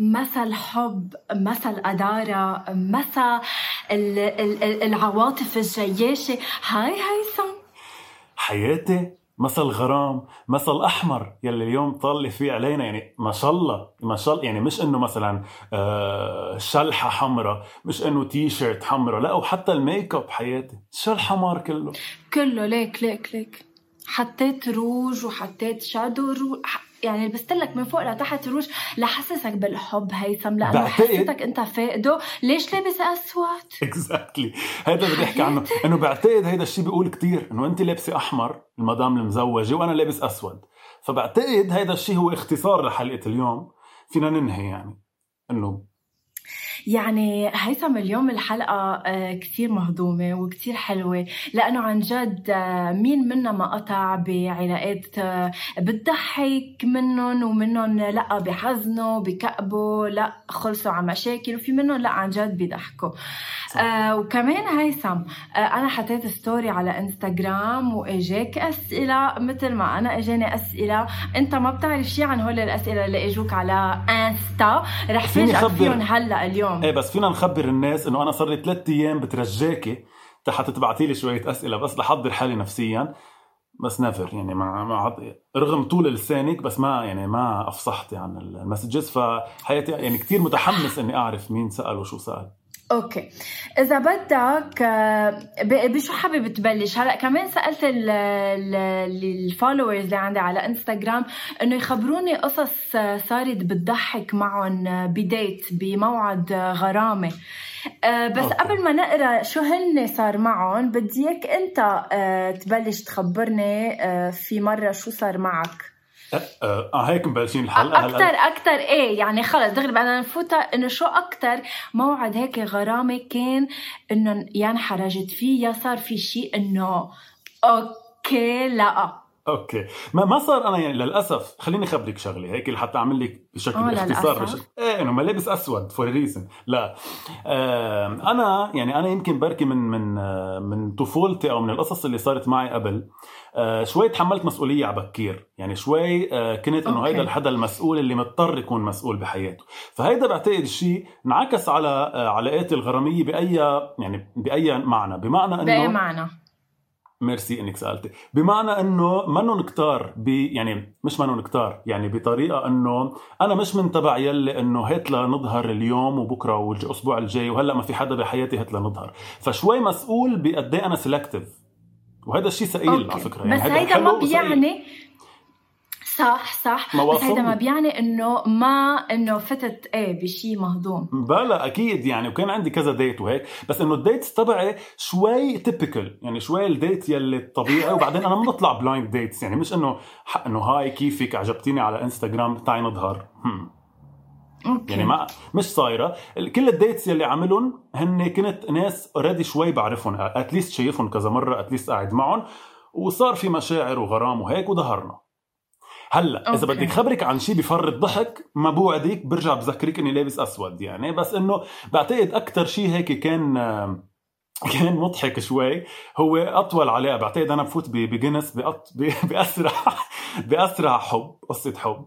مثل حب مثل أدارة مثل العواطف الجياشة هاي هيثم حياتي مثل غرام مثل أحمر يلي اليوم طلع فيه علينا. يعني ما شاء الله ما شاء الله. يعني مش إنه مثلا آه، شلحة حمراء مش إنه تي شيرت حمراء. لا وحتى الميك اب حياتي. شو الحمار كله. كله ليك ليك ليك. حطيت روج وحطيت shadow rouge. يعني لبست لك من فوق لتحت روج لحسسك بالحب هيثم لأنه حسيتك أنت فاقده. ليش لابس أسود؟ اكزاكتلي هذا بدي أحكي عنه. إنه بعتقد هيدا الشيء بيقول كتير. إنه أنت لابسة أحمر المدام المزوجة وأنا لابس أسود. فبعتقد هيدا الشيء هو اختصار لحلقة اليوم. فينا ننهي يعني. إنه يعني هيثم اليوم الحلقة آه، كتير مهضومة وكتير حلوة لأنه عن جد آه، مين منا ما قطع بعلاقات آه، بتضحك منهم ومنهم لأ بحزنوا بكأبوا لأ خلصوا على مشاكل وفي منهم لأ عن جد بيضحكوا. آه وكمان هيثم آه أنا حطيت story على انستغرام وإجاك أسئلة مثل ما أنا إجاني أسئلة. أنت ما بتعرف شيء عن هول الأسئلة اللي إجوك على انستا رح فاجئك فيهم هلأ اليوم. إيه بس فينا نخبر الناس إنه أنا صار لي ثلاث أيام بترجاكي حتى تبعتي لي شوية أسئلة بس لحضر حالي نفسيا. بس never يعني ما ما رغم طول لسانك بس ما يعني ما افصحتي عن ال messages فحياتي يعني كثير متحمس إني أعرف مين سأل وشو سأل. okay. إذا بدك آه، بشو حابب تبلش؟ هلا كمان سألت ال followers اللي عندي على انستغرام إنه يخبروني قصص صارت بتضحك معهم ب date بموعد غرامة. آه، بس okay. قبل ما نقرأ شو هن صار معهم بدي اياك أنت آه، تبلش تخبرني في مرة شو صار معك؟ أه, آه هيك مبلشين الحلقة أكثر أكثر إيه يعني خلص دغري بدنا نفوت إنه شو أكثر موعد هيك غرامة كان إنه يا انحرجت فيه يا صار في شيء إنه okay لا. okay. ما ما صار أنا يعني للأسف خليني اخبرك شغلة هيك لحتى أعمل لك بشكل اختصار بشكل إيه إنه ما لابس أسود for reason لا. آه أنا يعني أنا يمكن بركي من من آه من طفولتي أو من القصص اللي صارت معي قبل. آه شوي تحملت مسؤولية على بكير. يعني شوي آه كنت إنه هيدا الحدا المسؤول اللي مضطر يكون مسؤول بحياته. فهيدا بعتقد الشيء انعكس على آه علاقاتي الغرامية باي يعني بأي معنى. بمعنى إنه بأي معنى؟ ميرسي إنك سألتي. بمعنى إنه منهم كتار يعني مش منهم كتار يعني بطريقة إنه أنا مش من تبع يلي إنه هات لنظهر اليوم وبكرة والأسبوع الجاي وهلأ ما في حدا بحياتي هات لنظهر فشوي مسؤول بقد إيه أنا selective وهذا الشيء ثقيل على فكرة يعني بس هيدا ما بيعني صح صح. ما بس هيدا ما بيعني إنه ما إنه فتت إيه بشيء مهضوم. بلا أكيد يعني وكان عندي كذا date وهيك. بس إنه ال dates تبعي شوي typical يعني شوي ال date يلي الطبيعي وبعدين أنا ما بطلع blind dates يعني مش إنه إنه هاي كيفك عجبتيني على انستغرام تعي نظهر. okay. يعني ما مش صايرة. كل ال dates يلي عملهم هن كنت ناس already شوي بعرفهم. at least شايفهم كذا مرة at least قاعد معهم. وصار في مشاعر وغرام وهيك وظهرنا. هلا إذا بدك خبرك عن شيء بفرط ضحك ما بوعدك برجع بذكرك إني لابس أسود يعني. بس إنه بعتقد أكثر شيء هيك كان كان مضحك شوي هو أطول علاقه بعتقد أنا بفوت بجنس بأسرع بأسرع حب قصة حب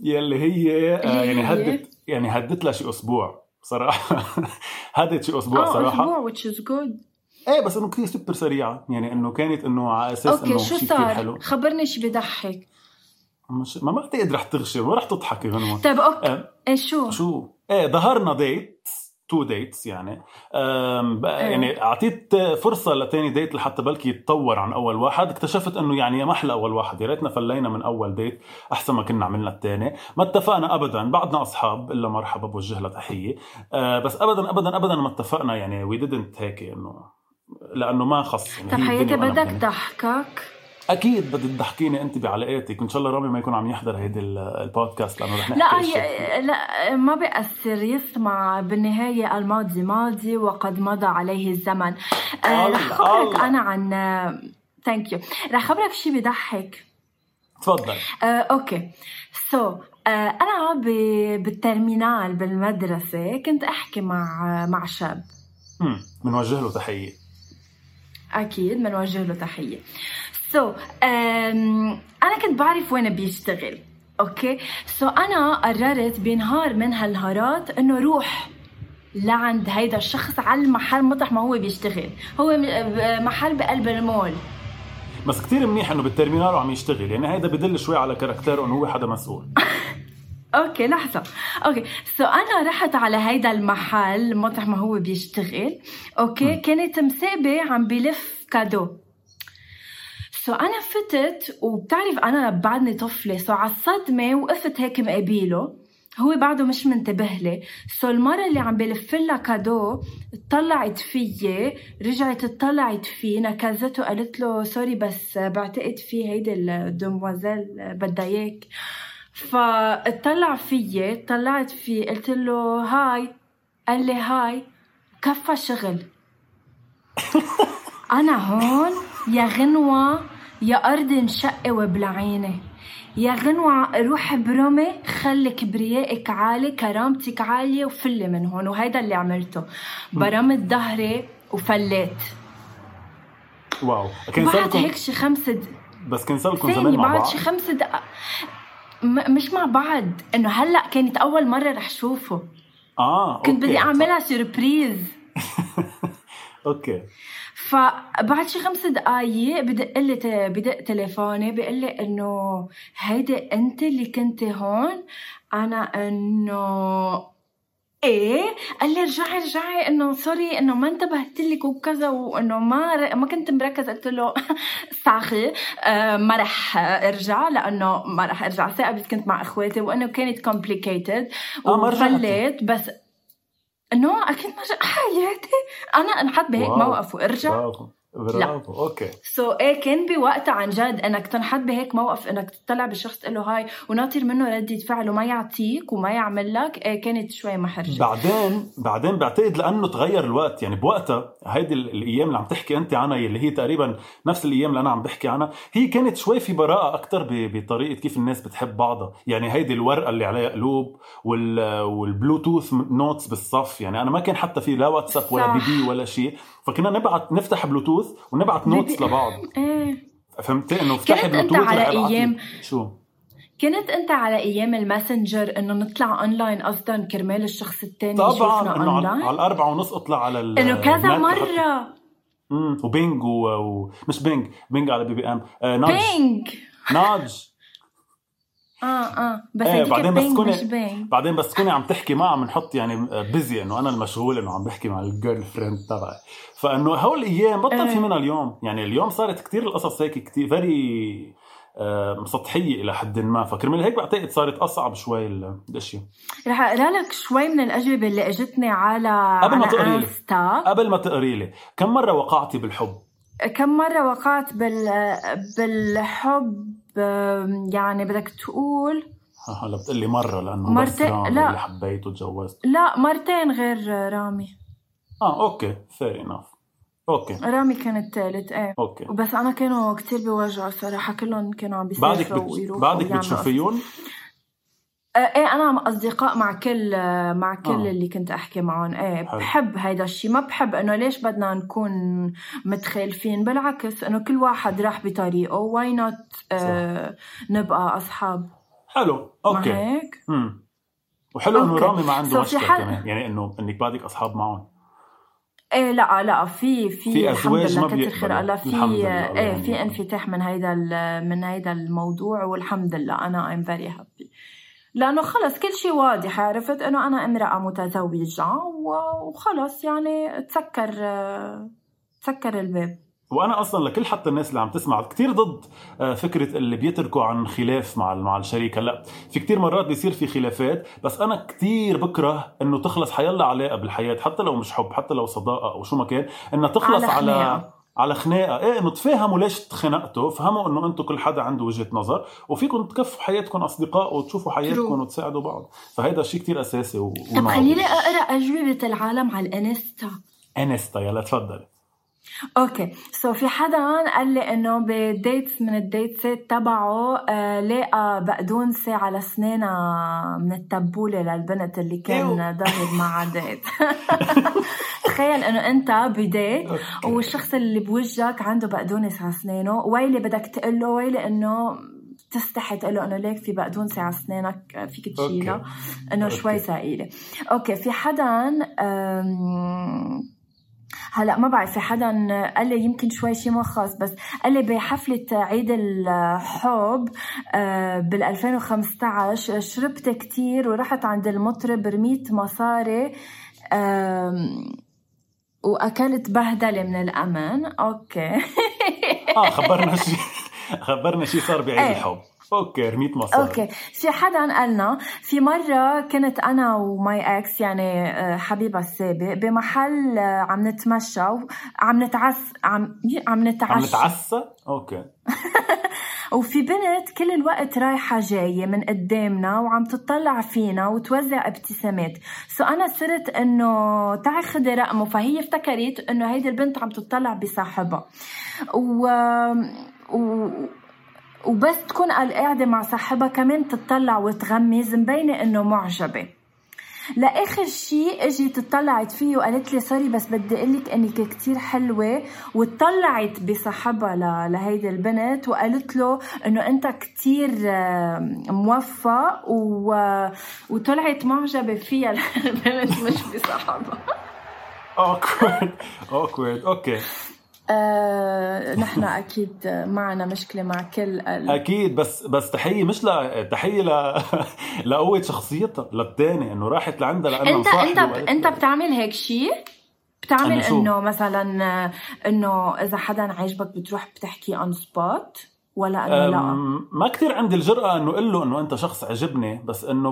يلي هي آه، يعني هدت يعني هدت لها شي أسبوع صراحة. هدت شي أسبوع صراحة. أسبوع which is good. إيه بس إنه كثير سوبر سريعه يعني إنه كانت إنه على أساس إنه شو صار؟ حلو. خبرني شي بضحك. مش ما بعتقد رح تغشي ما رح تضحكي غنوة طيب okay. آه، إيه شو؟ شو؟ إيه ظهرنا date two dates يعني. إيه. يعني أعطيت فرصة لتاني date لحتى بلكي يتطور عن أول واحد. اكتشفت إنه يعني يا محلى أول واحد. يا ريتنا فلينا من أول date أحسن ما كنا عملنا الثاني ما اتفقنا ابدا بعدنا أصحاب إلا مرحبا بوجه لها تحية. أه بس ابدا ابدا ابدا ما اتفقنا يعني we didn't هيك إنه لأنه ما خص. يعني طب حياتي بدك. ضحكك؟ أكيد بدك تضحكيني أنت بعلاقاتك. وان شاء الله رامي ما يكون عم يحضر هيدي ال- البودكاست لأنه رح نحكي لا أشياء كتير. ي... لا ما بيأثر يسمع بالنهاية الماضي ماضي وقد مضى عليه الزمن. آه، رح خبرك. أنا عن thank you رح خبرك شيء بيضحك تفضل. آه، okay. so, آه، أنا ب... بال terminale بالمدرسة كنت أحكي مع مع شاب. امم بنوجه له تحية. أكيد بنوجه له تحية. so, أنا كنت بعرف وين بيشتغل okay؟ so, أنا قررت بنهار من هالنهارات إنه روح لعند هيدا الشخص على المحل مطرح ما هو بيشتغل هو م- محل بقلب المول. بس كتير منيح إنه بال terminale وعم يشتغل يعني هيدا بدل شوي على character ه إنه هو حدا مسؤول. okay لحظة. okay. so, أنا رحت على هيدا المحل مطرح ما هو بيشتغل okay؟ م. كانت مسابة عم بلف cadeau. so, أنا فتت وبتعرف أنا بعدني طفلة. so, على الصدمة وقفت هيك مقابيله هو بعده مش منتبه لي. so المرة اللي عم بلف لها cadeau طلعت فيي. رجعت اطلعت فيه. نكزته قالت له sorry بس بعتقد في هيدي ال demoiselle بدها إياك. فاطلع فيي طلعت فيه. قلت له hi. قال لي hi. كفى شغل. أنا هون يا غنوة. يا أرض انشقي وبلعيني يا غنوة روح برمي خلي كبريائك عالي كرامتك عالية وفلي من هون. وهيدا اللي عملته. برمت ظهري وفليت. wow. كان بعد هيك شي خمس د... بس كان صار لكم زمان مع بعد بعض؟ شي خمس دقائق م- مش مع بعض. إنه هلأ كانت أول مرة رح شوفه. آه كنت بدي okay. أعملها surprise okay. فبعد شي خمس دقايق بدق لي بدق تليفوني بيقول لي إنه هيدي أنت اللي كنت هون. أنا إنه إيه؟ قال لي رجعي رجعي إنه sorry إنه ما انتبهت لك وكذا وإنه ما. ما كنت مركز قلت له sorry آه ما رح أرجع لأنه ما رح أرجع. ثاقه بس كنت مع إخواتي وإنه كانت complicated آه،. وفليت بس no أكيد ما حياتي أنا انحط بهيك wow. موقف وارجع برافو. برافو okay. so, إيه كان بوقتها عن جد إنك تنحط بهيك موقف إنك تطلع بالشخص تقول له hi وناطر منه ردة فعل وما يعطيك وما يعمل لك إيه كانت شوي محرجة. بعدين بعدين بعتقد لأنه تغير الوقت يعني بوقتها هيدي ال- الأيام اللي عم تحكي أنت عنها اللي هي تقريبا نفس الأيام اللي أنا عم بحكي عنها هي كانت شوي في براءة أكثر بطريقة كيف الناس بتحب بعضها. يعني هيدي الورقة اللي عليها قلوب وال وال Bluetooth notes بالصف يعني أنا ما كان حتى في لا واتساب ولا BB ولا شيء. فكنا نبعت نفتح بلوتوث ونبعت notes لبعض. إيه. فهمتي إنه افتحي بلوتوث على أبعت أيام- لك. شو؟ كنت أنت على أيام الماسنجر إنه نطلع أونلاين قصدا كرمال الشخص الثاني طبعا إنه على, على الأربعة ونص أطلع على ال- إنه كذا مرة. امم و ping و... و... مش ping ping على BBM. آه ناج. ping. ناج. آه آه. بس هيديك بعدين بس تكوني- بعدين بس تكوني عم تحكي معها بنحط يعني busy إنه أنا المشغول إنه عم بحكي مع ال girlfriend تبعي. فإنه هول الأيام بطل إيه. في منها اليوم. يعني اليوم صارت كتير القصص هيك كتير فيري سطحية إلى حد ما. فكرمال هيك بعتقد صارت أصعب شوي ال- الاشياء رح أقرأ لك شوي من الأجوبة اللي إجتني على قبل ما تقري لي. قبل ما تقري لي كم مرة وقعتي بالحب؟ كم مرة وقعت بال بالحب؟ يعني بدك تقول ها، هلا بتقلي مرة لأنه مرتين- رامي لا. اللي حبيته وتجوزت. لا مرتين غير رامي. آه okay fair enough okay. رامي كان الثالث إيه. okay. بس أنا كانوا كتير بوجعوا صراحة كلهم كانوا عم بعدك بيسافروا بت... ويروحوا بعدك بتشوفيهم؟ آه، إيه أنا مع أصدقاء مع كل مع كل آه. اللي كنت أحكي معهم. إيه حلو. بحب هيدا الشيء ما بحب إنه ليش بدنا نكون متخالفين؟ بالعكس إنه كل واحد راح بطريقه. why not آه نبقى أصحاب. حلو. okay. هيك؟ امم وحلو إنه. رامي ما عنده So مشكلة حل- كمان. يعني إنه إنك بعدك أصحاب معهم. إيه لا لا في في, في الحمد أزواج ما بيقبلوا. الله في إيه في. انفتاح من هيدا من هيدا الموضوع والحمد لله. أنا I'm very happy لأنه خلص كل شيء واضح عرفت؟ إنه أنا امرأة متزوجة وخلص يعني تسكر تسكر الباب. وأنا أصلا لكل حتى الناس اللي عم تسمع كثير ضد آه، فكرة اللي بيتركوا عن خلاف مع مع الشريك هلا في كثير مرات بيصير في خلافات بس أنا كثير بكره إنه تخلص حيلا علاقة بالحياة حتى لو مش حب حتى لو صداقة أو شو ما كان إنها تخلص على على. على خناقة. إيه إنه تفاهموا ليش تخنقتوا؟ فهموا إنه أنتم كل حدا عنده وجهة نظر وفيكم تكفوا حياتكم أصدقاء وتشوفوا حياتكم وتساعدوا بعض. فهيدا شيء كتير أساسي و... طب. خليني أقرأ أجوبة العالم على الإنستا. إنستا يلا تفضل. okay so في حدا قال لي إنه ب dates من ال datesات تبعه آه لقى بقدونسه على اسنانها من التبولة للبنت اللي كان. ضاهر معها date تخيل إنه أنت ب date. والشخص اللي بوجهك عنده بقدونس على اسنانه ويلي بدك تقول له ويلي إنه تستحي تقول له إنه ليك في بقدونسه على اسنانك فيك تشيلها. إنه. شوي ثقيلة okay في حدا هلا ما بعرف في حدا قال لي يمكن شوي شيء ما خاص بس قال لي بحفلة عيد الحب بال 2015 شربت كتير ورحت عند المطرب رميت مصاري وأكلت بهدلة من الأمن أوكي. آه خبرنا شيء خبرنا شيء صار بعيد إيه. الحب. أوكي رميت مصاري. أوكي. في حدا قالنا في مرة كنت أنا و my ex يعني آه، حبيبها السابق بمحل آه، عم نتمشى عم نتعش عم عم عم نتعشى. نتعسى؟ أوكي. وفي بنت كل الوقت رايحة جاية من قدامنا وعم تطلع فينا وتوزع ابتسامات. so أنا صرت إنه تعي خذي رقمه. فهي افتكرت إنه هيدي البنت عم تطلع بصاحبها. و... و... وبس تكون قاعدة مع صاحبها كمان تطلع وتغمز مبينة إنه معجبة. لآخر شيء اجت اطلعت فيه وقالت لي sorry بس بدي أقول لك إنك كثير حلوة وطلعت بصاحبها ل- لهيدي البنت وقالت له إنه أنت كثير موفق و... وطلعت معجبة فيها البنت مش بصاحبها. awkward awkward أوكي آه، نحن أكيد معنا مشكلة مع كل ال... أكيد بس بس تحية مش لا تحية ل لقوة شخصيتها للتاني إنه راحت لعندها لأنها أنت أنت وقالت أنت. بتعمل هيك شيء بتعمل؟ أنه مثلا إنه إذا حدا عجبك بتروح بتحكي on spot ولا أنه لا؟ ما كثير عندي الجرأة إنه أقول له إنه أنت شخص عجبني بس إنه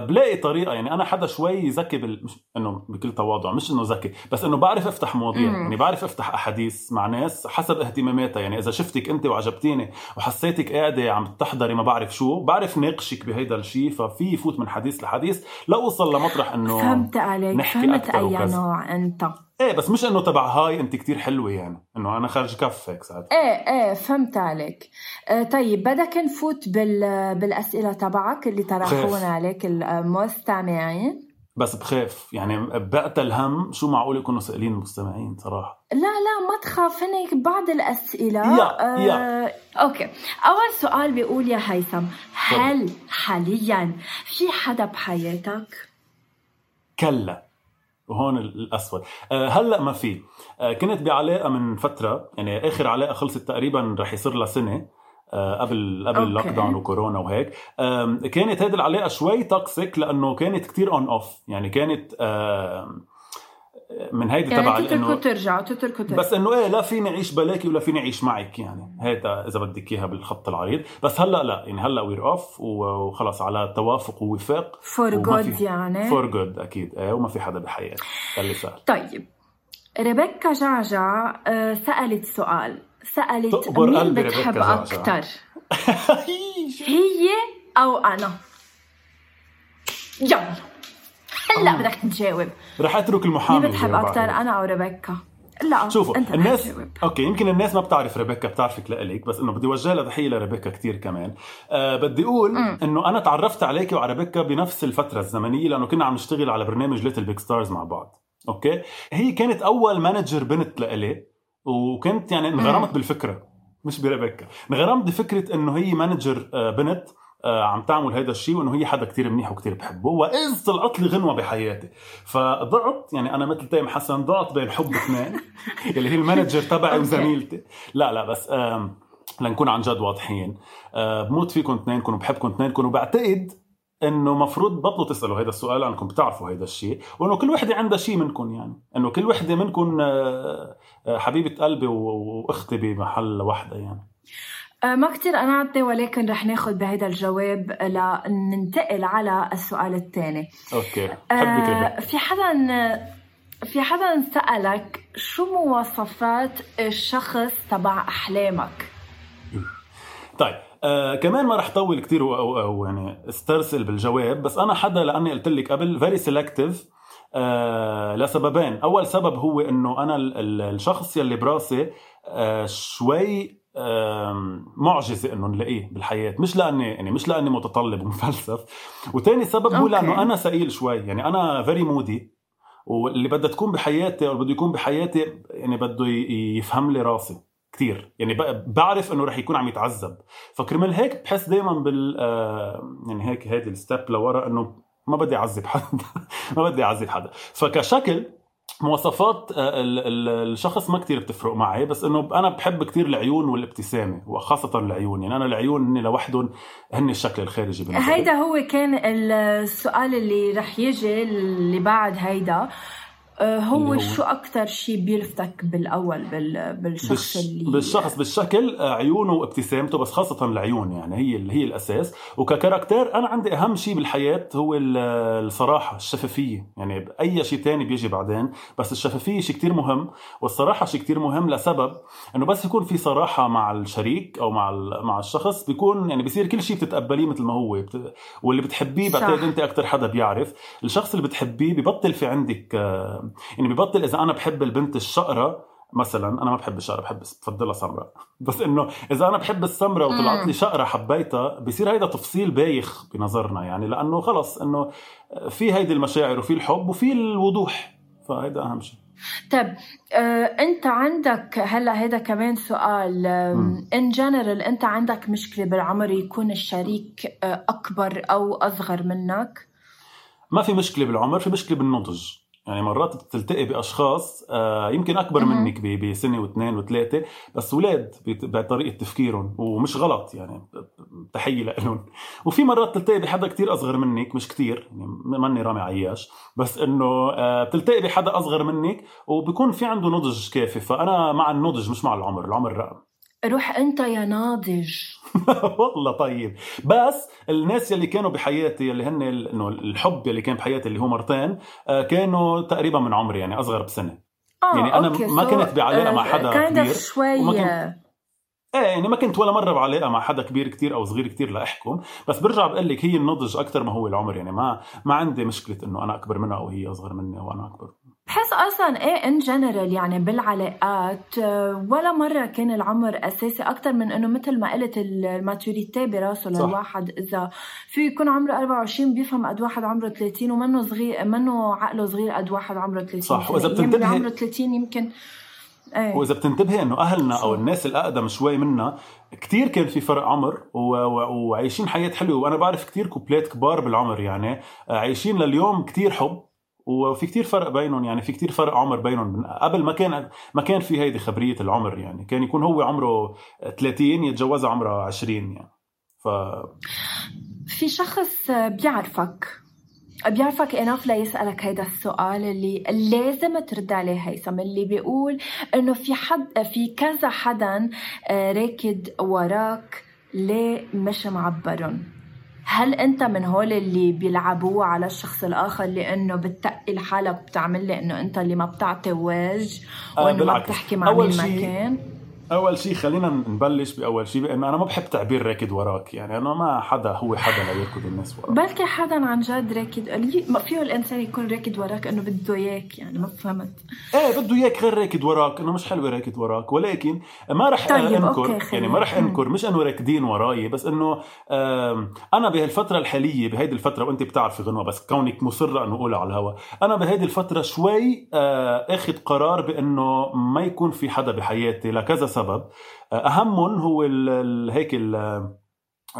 بلاقي طريقة. يعني أنا حدا شوي ذكي بال... مش إنه بكل تواضع مش إنه ذكي بس إنه بعرف أفتح مواضيع. مم. يعني بعرف أفتح أحاديث مع ناس حسب اهتماماتها. يعني إذا شفتك أنت وعجبتيني وحسيتك قاعدة عم تحضري ما بعرف شو بعرف ناقشك بهيدا الشيء ففي يفوت من حديث لحديث. لاوصل لمطرح إنه فهمت عليك. نحكي فهمت أي. نوع أنت. إيه بس مش إنه تبع هاي أنت كتير حلوة يعني إنه أنا خارج كف هيك ساعات. إيه إيه فهمت عليك آه طيب بدك نفوت بال بالأسئلة تبعك اللي طرحونا. عليك المستمعين بس بخاف يعني بقتل هم شو معقول يكونوا سائلين المستمعين صراحة. لا لا ما تخاف هنيك بعض الأسئلة يا- يا. آه، أوكي. أول سؤال بيقول يا هيثم هل حاليا في حدا بحياتك؟ كلا. وهون ال- الاسود أه هلأ ما في. أه كنت بعلاقة من فترة يعني آخر علاقة خلصت تقريبا رح يصير لها سنة أه قبل قبل. ال lockdown وكورونا وهيك. كانت هذه العلاقة شوي toxic لأنه كانت كتير on off يعني كانت من هيدي تبع يعني تتركوا إنه ترجعوا تتركوا ترجعوا بس إنه إيه لا فيني أعيش بلاكي ولا فيني أعيش معك يعني. هيدا إذا بدك إياها بالخط العريض. بس هلأ لا يعني هلأ we're off وخلص على توافق ووفاق. for good يعني. for good أكيد. إيه وما في حدا بحياتي. اللي سهل طيب. ريبيكا جعجع آه، سألت سؤال. تقبر مين بتحب. أكتر؟ هي أو أنا؟ يلا. هلا آه. بدك تجاوب رح أترك المحامي مين بتحب عليك. أنا أو ريبيكا لا شوفوا رح الناس. أوكي يمكن الناس ما بتعرف ريبيكا بتعرفك لإلك بس إنه بدي اوجه لها تحيه لريبيكا كثير كمان آه بدي أقول. إنه أنا تعرفت عليك وعلى ريبيكا بنفس الفترة الزمنية لأنه كنا عم نشتغل على برنامج ليتل بيج ستارز مع بعض أوكي هي كانت أول manager بنت لإلي وكنت يعني انغرمت بالفكرة مش بريبيكا انغرمت بفكرة إنه هي manager آه، بنت عم تعمل هذا الشيء وإنه هي حدا كتير منيح وكتير بحبه وإذ طلعت لي غنوة بحياتي. فضعت يعني أنا مثل تيم حسن ضعت بين حب اثنين اللي هي ال manager تبعي وزميلتي. لا لا بس لنكون عن جد واضحين. آه، بموت فيكم اثنينكم وبحبكم اثنينكم وبعتقد إنه مفروض بطلوا تسألوا هذا السؤال لأنكم بتعرفوا هذا الشيء وإنه كل وحدة عندها شيء منكم يعني. إنه كل وحدة منكم آه، حبيبة قلبي وأختي بمحل وحدة يعني. آه، ما كتير قنعتني ولكن رح ناخذ بهذا الجواب لننتقل على السؤال الثاني. أوكي. آه في حدا في حدا سألك شو مواصفات الشخص تبع أحلامك؟ طيب آه كمان ما رح طول كثير أو, أو يعني استرسل بالجواب بس أنا حدا لأني قلت لك قبل very selective آه لسببين. أول سبب هو أنه أنا الشخص يلي براسي آه شوي معجزة إنه نلاقيه بالحياة. مش لاني يعني مش لأني متطلب ومفلسف. وثاني سبب هو لأنه أنا ثقيل شوي. يعني أنا very moody واللي بدها تكون بحياتي أو بده يكون بحياتي يعني بده يفهم لي راسي كثير يعني بعرف إنه رح يكون عم يتعذب. فكرمال هيك بحس دائما بال يعني هيك هيدي الستيب لورا إنه ما بدي أعذب حدا. ما بدي أعذب حدا. فكشكل مواصفات آه، الشخص ما كتير بتفرق معي بس إنه أنا بحب كتير العيون والابتسامة وخاصة العيون. يعني أنا العيون هن لوحدهم هن الشكل الخارجي بالنسبة هيدا هو كان السؤال اللي رح يجي اللي بعد هيدا. هو, هو شو أكثر شيء بيلفتك بالأول بالشخص بالش اللي بالشخص بالشكل آه، عيونه وابتسامته بس خاصة العيون يعني هي هي الأساس. وككاركتير أنا عندي أهم شيء بالحياة هو الصراحة الشفافية. يعني أي شيء تاني بيجي بعدين بس الشفافية شيء كتير مهم. والصراحة شيء كتير مهم لسبب إنه بس يكون في صراحة مع الشريك أو مع مع الشخص بيكون يعني بيصير كل شيء بتتقبليه مثل ما هو. بت... واللي بتحبيه بعتقد أنت أكثر حدا بيعرف. الشخص اللي بتحبيه ببطل في عندك يعني ببطل إذا أنا بحب البنت الشقرة مثلا أنا ما بحب الشقرة بحب بفضلها سمراء. بس إنه إذا أنا بحب السمراء وطلعت لي شقرة حبيتها بصير هيدا تفصيل بايخ بنظرنا يعني لأنه خلص إنه في هيدي المشاعر وفي الحب وفي الوضوح. فهيدا أهم شيء. طيب آه، أنت عندك هلأ هذا كمان سؤال ان جنرال أنت عندك مشكلة بالعمر يكون الشريك آه، أكبر أو أصغر منك؟ ما في مشكلة بالعمر في مشكلة بالنضج. يعني مرات بتلتقي بأشخاص آه، يمكن أكبر منك بسنة واثنين وثلاثة بس أولاد بطريقة تفكيرهم ومش غلط يعني تحية لهم وفي مرات تلتقي بحدا كتير أصغر منك مش كتير يعني ماني رامي عياش بس إنه آه، بتلتقي بحدا أصغر منك وبكون في عنده نضج كافي فأنا مع النضج مش مع العمر العمر رقم. روح أنت يا ناضج. والله طيب. بس الناس يلي كانوا بحياتي اللي هن إنه الحب يلي كان بحياتي اللي هو مرتين آه، كانوا تقريبا من عمري يعني أصغر بسنة. آه يعني أنا ما كنت بعلاقة مع حدا كبير شوي وما كنت إيه يعني ما كنت ولا مرة بعلاقة مع حدا كبير كتير أو صغير كتير لأحكم. بس برجع بقول لك هي النضج أكثر ما هو العمر يعني ما ما عندي مشكلة إنه أنا أكبر منها أو هي أصغر مني وأنا أكبر. بحس أصلا إيه en général يعني بالعلاقات آه، ولا مرة كان العمر أساسي أكثر من إنه مثل ما قلت ال maturity براسه للواحد. إذا في يكون عمره 24 بيفهم قد واحد عمره 30 ومنه صغير منه عقله صغير قد واحد عمره 30 صح. وإذا بتنتبهي عمره 30 يمكن إيه. وإذا بتنتبهي إنه أهلنا أو الناس الأقدم شوي منا كثير كان في فرق عمر وعايشين حياة حلوة. وأنا بعرف كثير كوبلات كبار بالعمر يعني آه، عايشين لليوم كثير حب. وفي كتير فرق بينهم يعني في كتير فرق عمر بينهم. قبل ما كان ما كان في هيدي خبرية العمر يعني كان يكون هو عمره 30 يتجوزها عمره 20 يعني. ف في شخص بيعرفك بيعرفك انف ليسألك هيدا السؤال اللي لازم ترد عليه هيثم اللي بيقول إنه في حد في كذا حدا آه، راكد وراك ليه مش معبرهم؟ هل أنت من هول اللي بيلعبوه على الشخص الآخر لأنه بتقي حالك بتعمل لي انه أنت اللي ما بتعطي وجه آه، وإنه ما بتحكي مع مين ما كان؟ أول شيء خلينا نبلش بأول شيء بانه أنا ما بحب تعبير راكد وراك يعني أنا ما حدا هو حدا ليركض الناس وراك. بلكي حدا عن جد راكد ما فيه الإنسان يكون راكد وراك إنه بده إياك يعني ما فهمت. إيه بده إياك غير راكد وراك إنه مش حلوة راكد وراك ولكن ما رح طيب أنكر يعني ما رح أنكر مش إنه راكدين وراي بس إنه أنا بهالفترة الحالية بهيدي الفترة وأنت بتعرفي غنوة بس كونك مصرة إنه اقولها على الهواء أنا بهيدي الفترة شوي آه، أخذ قرار بإنه ما يكون في حدا بحياتي لكذا سبب. اهمهم هو ال هيك ال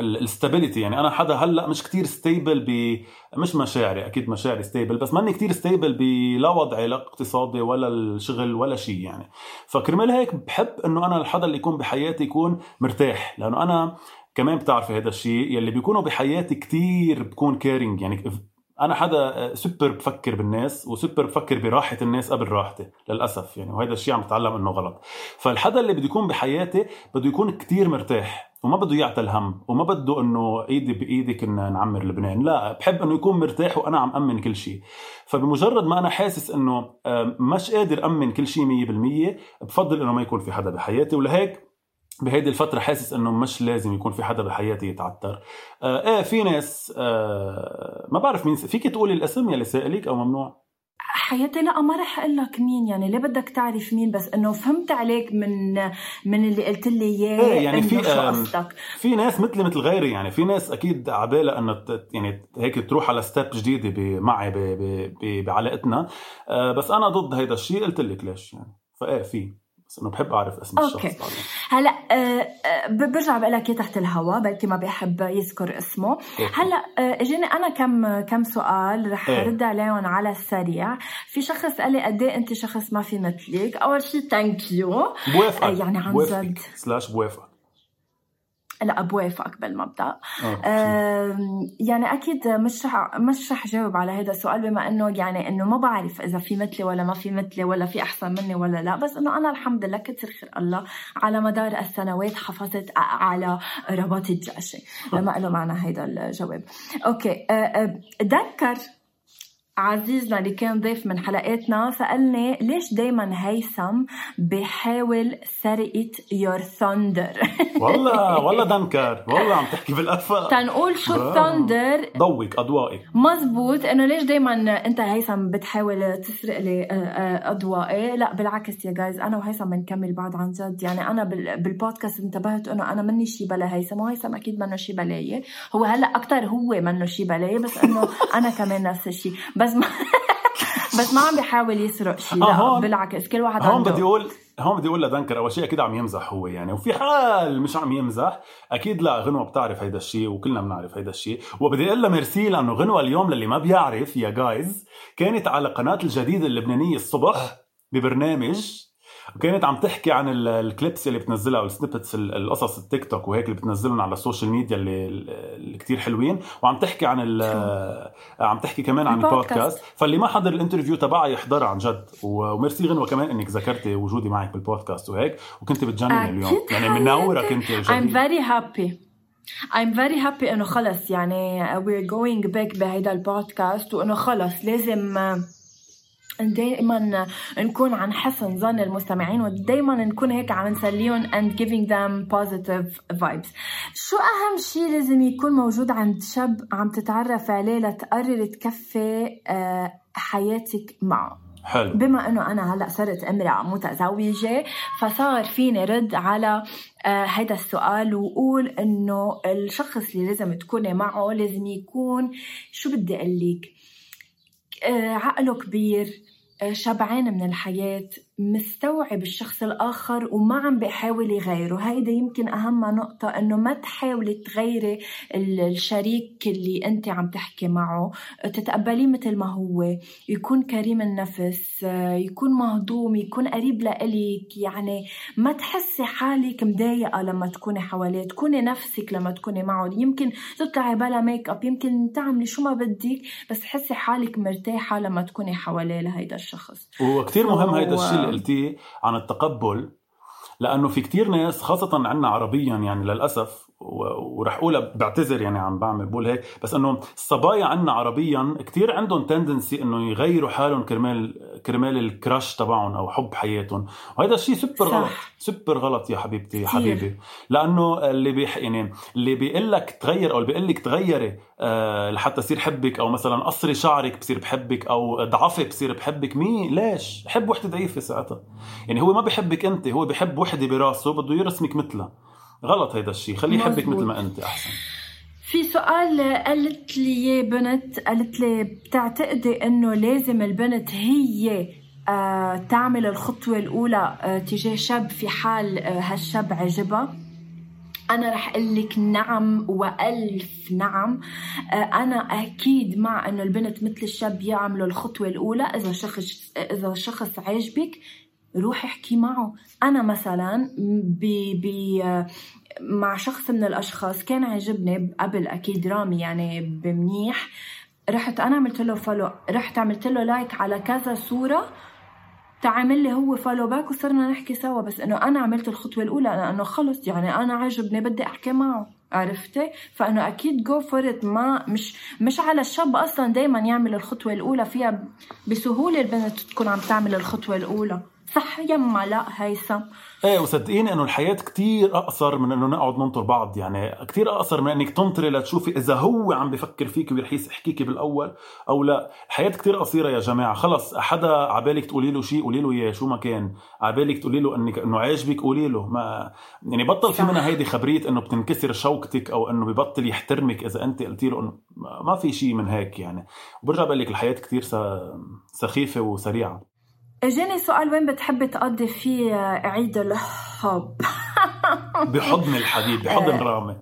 ال stability يعني أنا حدا هلأ مش كتير stable ب مش مشاعري أكيد مشاعري stable بس ماني كتير stable بلا وضعي لا اقتصادي ولا الشغل ولا شيء يعني. فكرمال هيك بحب إنه أنا الحدا اللي يكون بحياتي يكون مرتاح لأنه أنا كمان بتعرفي هذا الشيء يلي بيكونوا بحياتي كتير بكون caring يعني أنا حدا سوبر بفكر بالناس وسوبر بفكر براحة الناس قبل راحتي للأسف. يعني وهذا الشيء عم بتعلم إنه غلط. فالحدا اللي بده يكون بحياتي بده يكون كتير مرتاح وما بده يعتل هم وما بده إنه إيدي بإيدي كنا نعمر لبنان. لا بحب إنه يكون مرتاح وأنا عم أمن كل شيء. فبمجرد ما أنا حاسس إنه مش قادر أمن كل شيء 100% بفضل إنه ما يكون في حدا بحياتي. ولهيك بهيدي الفترة حاسس إنه مش لازم يكون في حدا بحياتي يتعتر. آه إيه في ناس آه ما بعرف مين فيك تقولي الاسم يلي سائلك أو ممنوع؟ حياتي لا ما رح أقول لك مين يعني ليه بدك تعرف مين؟ بس إنه فهمت عليك من من اللي قلت لي إياه إيه يعني في في ناس مثلي مثل غيري يعني في ناس أكيد عبالها إنه يعني هيك تروح على step جديده معي بعلاقتنا. آه بس أنا ضد هيدا الشيء قلت لك ليش يعني. فإيه في. بس إنه بحب أعرف اسم أوكي. الشخص بعدين. هلا أه برجع بقول لك تحت الهواء بلكي ما بيحب يذكر اسمه okay. هلا أه اجاني أنا كم كم سؤال رح إيه. أرد عليهم على السريع في شخص قال لي قد إيه أنت شخص ما في مثلك أول شيء thank you بوافقك آه، يعني عن. جد. slash بوافقك لا بوافقك بالمبدا آه. يعني أكيد مش رح مش رح جاوب على هذا السؤال بما إنه يعني إنه ما بعرف إذا في مثلي ولا ما في مثلي ولا في أحسن مني ولا لا بس إنه أنا الحمد لله كتر خير الله على مدار السنوات حافظت على رباط الجأشة ما له معنى هذا الجواب. okay أه، أه، تذكر عزيزنا اللي كان ضيف من حلقاتنا سألني ليش دايما هيثم بحاول سرقة your thunder والله والله دنكر والله عم تحكي بالافق تنقول شو. ال thunder؟ ضوك اضوائك مزبوط إنه ليش دايما أنت هيثم بتحاول تسرق لي آه، آه، اضوائي لا بالعكس يا جايز أنا وهيثم بنكمل بعض عن جد. يعني بال- بالبودكاست انتبهت إنه أنا مني شي بلا هيثم وهيثم أكيد منه شي بلاي. هو هلأ أكثر هو منه شي بلاي بس إنه أنا كمان نفس الشيء بس ما بس ما عم بيحاول يسرق شيء آه، لا هون- بالعكس كل واحد هون عنده بدي أقول هون بدي أقول لدنكر أول شيء أكيد عم يمزح هو يعني وفي حال مش عم يمزح أكيد لا غنوة بتعرف هيدا الشيء وكلنا بنعرف هيدا الشيء. وبدي أقول لها ميرسي لأنه غنوة اليوم للي ما بيعرف يا جايز كانت على قناة الجديده اللبنانية الصبح ببرنامج وكانت عم تحكي عن ال- ال clips اللي بتنزلها أو ال snippets ال- القصص التيك توك وهيك اللي بتنزلهم على السوشيال ميديا اللي, اللي كتير حلوين. وعم تحكي عن ال- عم تحكي كمان عن البودكاست. فاللي ما حضر ال interview تبعها يحضرها عن جد. وميرسي غنوة كمان إنك ذكرتي وجودي معك بالبودكاست وهيك. وكنت بتجنني أكيد اليوم. يعني منوره حياتي. كنت I'm very happy. I'm very happy إنه خلص. يعني we're going back بهيدا البودكاست. وإنه خلص. لازم آه، دائما نكون عن حسن ظن المستمعين ودائما نكون هيك عم نسليهم and giving them positive vibes. شو أهم شيء لازم يكون موجود عند شاب عم تتعرف عليه لتقرر تكفي آه، حياتك معه؟ حلو. بما إنه أنا هلأ صرت أمرأة متزوجة فصار فيني رد على آه هذا السؤال وأقول إنه الشخص اللي لازم تكوني معه لازم يكون شو بدي أقول لك؟ آه عقله كبير آه شبعان من الحياة. مستوعب الشخص الآخر وما عم بيحاول يغيره. هيدا يمكن أهم نقطة إنه ما تحاولي تغيري ال- الشريك اللي أنت عم تحكي معه. تتقبليه مثل ما هو. يكون كريم النفس يكون مهضوم يكون قريب لإلك. يعني ما تحسي حالك مضايقة لما تكوني حواليه. تكوني نفسك لما تكوني معه يمكن تطلعي بلا ميك اب يمكن تعملي شو ما بدك بس تحسي حالك مرتاحة لما تكوني حواليه لهيدا الشخص. وكتير مهم هيدا الشيء اللي قلتيه عن التقبل لأنه في كتير ناس خاصة عنا عربيا يعني للأسف و- ورح أقولها بعتذر يعني عم بعمل بقول هيك بس إنه الصبايا عنا عربيا كتير عندهم tendency إنه يغيروا حالهم كرمال كرمال ال crush تبعهم أو حب حياتهم. وهذا الشيء سوبر. غلط سوبر غلط يا حبيبتي. حبيبي. لأنه اللي بيح يعني اللي بيقول لك تغير أو اللي بيقول لك تغيري آه لحتى يصير حبك أو مثلا قصري شعرك بصير بحبك أو ضعفي بصير بحبك مين؟ ليش؟ حب وحدة ضعيفة ساعتها. يعني هو ما بحبك أنت هو بحب وحدة براسه بده يرسمك مثلها. غلط هيدا الشيء خليه يحبك. مثل ما أنت أحسن. في سؤال قالت لي إياه بنت قالت لي بتعتقدي إنه لازم البنت هي آه، تعمل الخطوة الأولى آه، تجاه شاب في حال آه، هالشاب عجبها؟ أنا رح أقول لك نعم وألف نعم. أنا أكيد مع إنه البنت مثل الشاب يعملوا الخطوة الأولى. إذا شخص إذا شخص عاجبك روحي احكي معه. أنا مثلا ب ب مع شخص من الأشخاص كان عاجبني قبل أكيد رامي يعني بمنيح. رحت أنا عملت له follow رحت عملت له like على كذا صورة. تعمل لي هو follow back وصرنا نحكي سوا. بس إنه أنا عملت الخطوة الأولى لأنه خلص يعني أنا عجبني بدي أحكي معه. عرفتي؟ فإنه أكيد go for it ما مش مش على الشاب أصلا دائما يعمل الخطوة الأولى فيها بسهولة البنت تكون عم تعمل الخطوة الأولى. صح يما لا هيثم. إيه وصدقيني إنه الحياة كتير أقصر من إنه نقعد ننطر بعض. يعني كتير أقصر من إنك تنطري لتشوفي إذا هو عم بفكر فيك ورح يحكيكي بالأول أو لا. الحياة كتير قصيرة يا جماعة. خلص حدا عبالك تقولي له شيء قولي له إياه شو ما كان. عبالك تقولي له انك إنه عاجبك قولي له. ما يعني بطل في منها هيدي خبرية إنه بتنكسر شوكتك أو إنه ببطل يحترمك إذا أنت قلتي له إنه ما في شيء من هيك يعني. وبرجع بقول لك الحياة كتير سخيفة وسريعة. اجاني سؤال وين بتحبي تقضي فيه عيد الحب؟ بحضن الحبيب بحضن آه، رامي.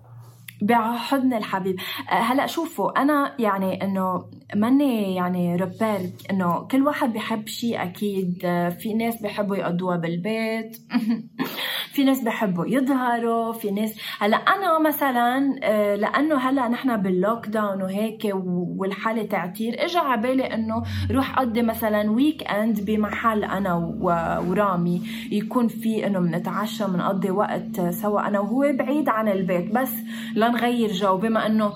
بحضن الحبيب. آه، هلا شوفوا أنا يعني إنه ماني يعني ربير إنه كل واحد بحب شيء أكيد. آه، في ناس بحبوا يقضوها بالبيت. في ناس بحبوا يظهروا في ناس هلا أنا مثلا آه، لأنه هلا نحن باللوك داون وهيك والحالة تعتير اجى على بالي إنه روح أقضي مثلا weekend بمحل أنا ورامي يكون في إنه بنتعشى بنقضي وقت سوا أنا وهو بعيد عن البيت بس لنغير جو. بما إنه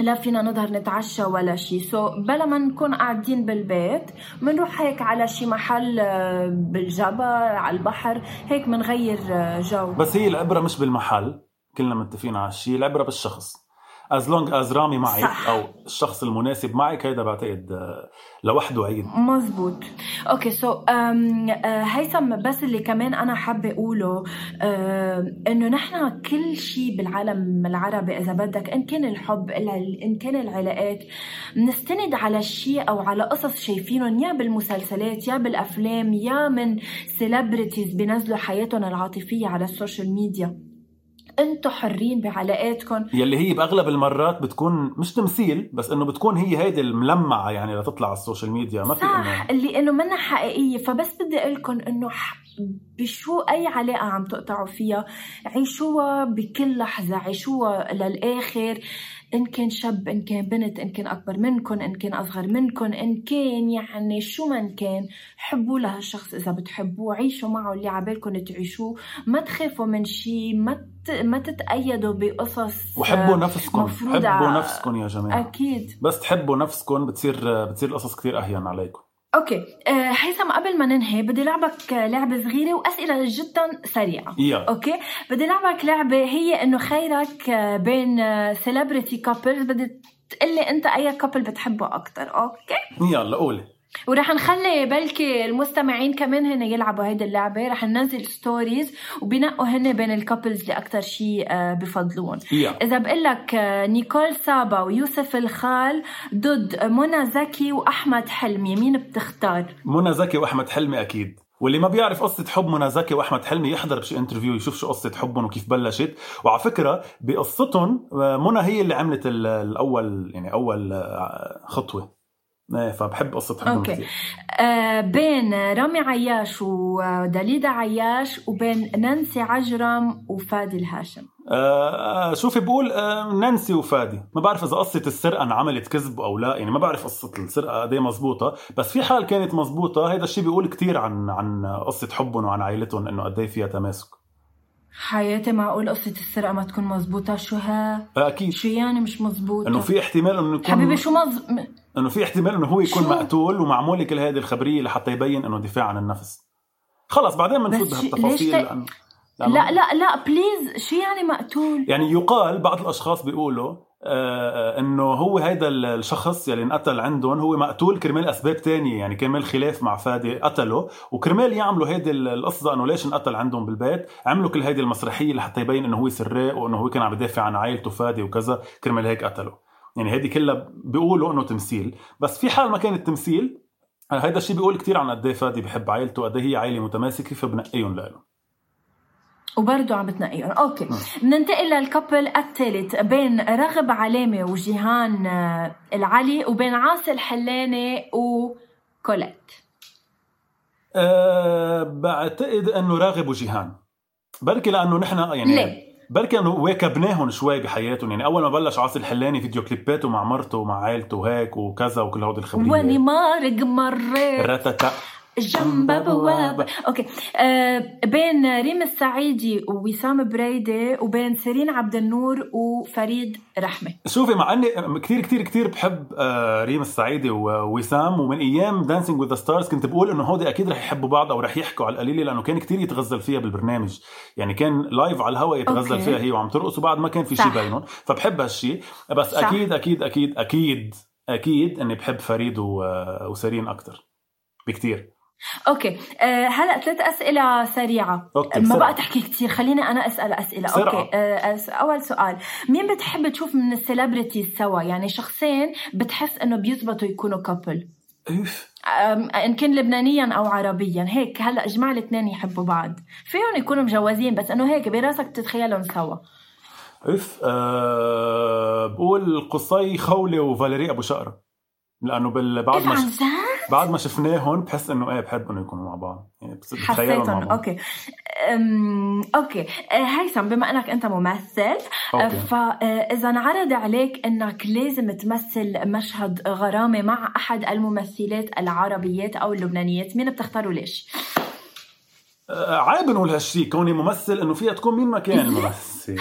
لا فينا نظهر نتعشى ولا شيء so so, بلا ما نكون قاعدين بالبيت بنروح هيك على شي محل آه، بالجبل على البحر هيك بنغير آه، جو. بس هي العبرة مش بالمحل كلنا متفقين على الشيء العبرة بالشخص. as long as رامي معك صح. أو الشخص المناسب معك هيدا بعتقد آه، لوحده عيد مزبوط okay so so, um, uh, هيثم بس اللي كمان أنا حابة أقوله uh, إنه نحن كل شيء بالعالم العربي إذا بدك إن كان الحب إن كان العلاقات بنستند على شيء أو على قصص شايفينهم يا بالمسلسلات يا بالأفلام يا من celebrities بينزلوا حياتهم العاطفية على السوشيال ميديا. أنتم حرين بعلاقاتكم يلي هي بأغلب المرات بتكون مش تمثيل بس إنه بتكون هي هيدي الملمعة يعني لتطلع على السوشيال ميديا ما في انه اللي إنه منها حقيقية. فبس بدي أقول لكم انه بشو أي علاقة عم تقطعوا فيها عيشوها بكل لحظة عيشوها للآخر. إن كان شاب إن كان بنت إن كان أكبر منكم إن كان أصغر منكم إن كان يعني شو ما كان حبوا لهالشخص إذا بتحبوه عيشوا معه اللي عبالكم تعيشوه. ما تخافوا من شيء ما ما تتقيدوا بقصص وحبوا نفسكم حبوا نفسكم يا جماعة. أكيد. بس تحبوا نفسكم بتصير بتصير القصص كثير أهين عليكم okay. أه هيثم قبل ما ننهي بدي لعبك لعبة صغيرة وأسئلة جدا سريعة. yeah. okay. بدي لعبك لعبة هي إنه خيرك آه، بين celebrity couples بدي تقلي أنت أي couple بتحبه أكثر okay. يلا قولي. ورح نخلي بلكي المستمعين كمان هن يلعبوا هيدي اللعبة. رح ننزل stories وبنقوا هن بين ال couples اللي أكثر شيء آه، بفضلون. yeah. إذا بقول لك آه، نيكول سابا ويوسف الخال ضد منى زكي وأحمد حلمي مين بتختار؟ منى زكي وأحمد حلمي أكيد. واللي ما بيعرف قصة حب منى زكي وأحمد حلمي يحضر بشي interview يشوف شو قصة حبهم وكيف بلشت. وعلى فكرة بقصتهم آه، منى هي اللي عملت الأول يعني أول خطوة. إيه فبحب قصة حبهم أوكي كثير. آه بين رامي عياش ودليدا عياش وبين نانسي عجرم وفادي الهاشم آه شوفي بقول آه نانسي وفادي ما بعرف إذا قصة السرقة انعملت كذب أو لا يعني ما بعرف قصة السرقة قد إيه مزبوطه بس في حال كانت مزبوطه هذا الشيء بيقول كتير عن عن قصة حبهم وعن عائلتهم إنه قد إيه فيها تماسك حياتي معقول قصة السرقة ما تكون مزبوطة شو ها؟ أكيد شو يعني مش مزبوطة؟ إنه في احتمال إنه يكون حبيبي شو مز... إنه في احتمال إنه هو يكون شو؟ مقتول ومعمول كل هذه الخبرية لحتى يبين إنه دفاع عن النفس خلص بعدين بنفوت بهالتفاصيل لأنه... لا لا لا please شو يعني مقتول؟ يعني يقال بعض الأشخاص بيقولوا آه, آه، إنه هو هيدا الشخص يلي انقتل عندهم هو مقتول كرمال أسباب تانية يعني كرمال خلاف مع فادي قتله وكرمال يعملوا هيدي القصة إنه ليش انقتل عندهم بالبيت عملوا كل هيدي المسرحية لحتى يبين إنه هو سراق وإنه هو كان عم يدافع عن عائلته فادي وكذا كرمال هيك قتله يعني هيدي كلها بيقولوا إنه تمثيل. بس في حال ما كانت تمثيل هيدا الشيء بيقول كتير عن قد إيه فادي بحب عائلته قد إيه هي عائلة متماسكة فبنقيهم لهم وبرضه عم بتنقيهم. okay. بننتقل لل couple الثالث بين راغب علامة وجيهان آه، العلي وبين عاصي الحلاني وكوليت أه بعتقد إنه راغب وجيهان. بركي لأنه نحن يعني ليه؟ بركي واكبناهم شوي بحياتهم. يعني أول ما بلش عاصي الحلاني فيديو كليباته مع مرته ومع عائلته وهيك وكذا وكل هودي الخبريات. واني مارق مريت رتتا. جنب بوابة okay. آه بين ريم السعيدي ووسام بريدة وبين سيرين عبد النور وفريد رحمة. شوفي مع إني كثير كثير كثير بحب آه، ريم السعيدي ووسام. ومن أيام Dancing with Stars كنت بقول إنه هودي أكيد رح يحبوا بعض أو رح يحكوا على القليلة لأنه كان كثير يتغزل فيها بالبرنامج. يعني كان live على الهواء يتغزل okay. فيها هي وعم ترقص وبعد ما كان في. شيء بينهم. فبحب هالشيء بس صح. أكيد أكيد أكيد أكيد أكيد إني بحب فريد وسيرين أكثر بكثير okay. آه هلا ثلاث أسئلة سريعة. okay، ما. بقى تحكي كثير خليني أنا أسأل أسئلة. بسرعة. okay. أس- أول سؤال. مين بتحب تشوف من ال celebrities سوا؟ يعني شخصين بتحس إنه بيزبطوا يكونوا couple إن كان لبنانيا أو عربيا. هيك هلا اجمع الاثنين يحبوا بعض. فيهم يكونوا مجوزين بس إنه هيك براسك تتخيلهم سوا. أوف. أه بقول قصي خولي وفاليري أبو شقرة. لأنه. بعد إيه ما عن؟ بعد ما شفناهم بحس إنه إيه بحب انه يكونوا مع بعض. يعني حسيتهم. بعض. okay. أم... okay. آه، هيثم بما إنك أنت ممثل okay. فاذا انعرض عليك إنك لازم تمثل مشهد غرامي مع أحد الممثلات العربيات أو اللبنانيات مين بتختار وليش؟ عيب نقول هالشيء كوني ممثل إنه فيها تكون مين ما كان الممثل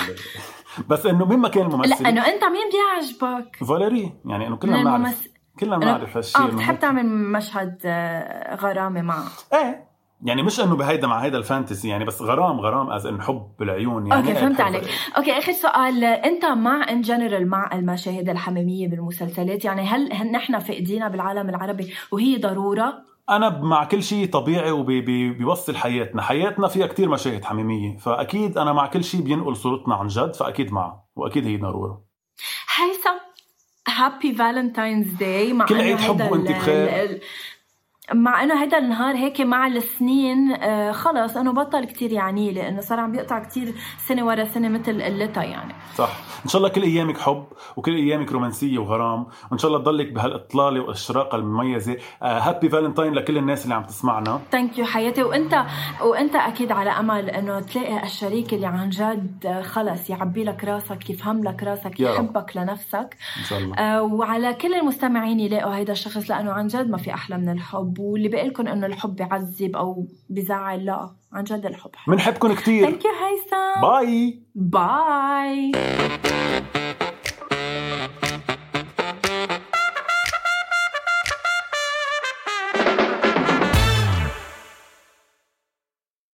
بس إنه مين ما كان الممثل لا إنه أنت مين بيعجبك؟ فاليري يعني إنه كلنا بنعرف. كلنا بنعرف هالشيء آه بتحب. تعمل مشهد آه، غرامي معه إيه يعني مش إنه بهيدا مع هيدا ال fantasy يعني بس غرام غرام as in حب بالعيون يعني okay إيه فهمت عليك. okay آخر سؤال أنت مع in general مع المشاهد الحميمية بالمسلسلات؟ يعني هل هل نحن فقدينا بالعالم العربي وهي ضرورة؟ أنا مع كل شيء طبيعي وبيوصل حياتنا. حياتنا فيها كتير مشاهد حميمية فأكيد أنا مع كل شيء بينقل صورتنا عن جد فأكيد معه وأكيد هي ضرورة. هيثم؟ happy Valentine's Day مع كل عيد حب ال- بخير. مع إنه هيدا النهار هيك مع السنين آه خلص إنه بطل كتير يعني لإنه صار عم بيقطع كتير سنة ورا سنة مثل قلتها يعني. صح. إن شاء الله كل أيامك حب وكل أيامك رومانسية وغرام وإن شاء الله تضلك بهالإطلالة والأشراقة المميزة. happy Valentine لكل الناس اللي عم تسمعنا. thank you حياتي. وإنت وإنت أكيد على أمل إنه تلاقي الشريك اللي عن جد آه، خلص يعبي لك راسك يفهم لك راسك. يحبك لنفسك. إن شاء الله. آه، وعلى كل المستمعين يلاقوا هيدا الشخص لأنه عن جد ما في أحلى من الحب. واللي بقول لكم إنه الحب بيعذب أو بزعل لا عن جد الحب حلو. بنحبكم كتير. thank you هيثم. bye bye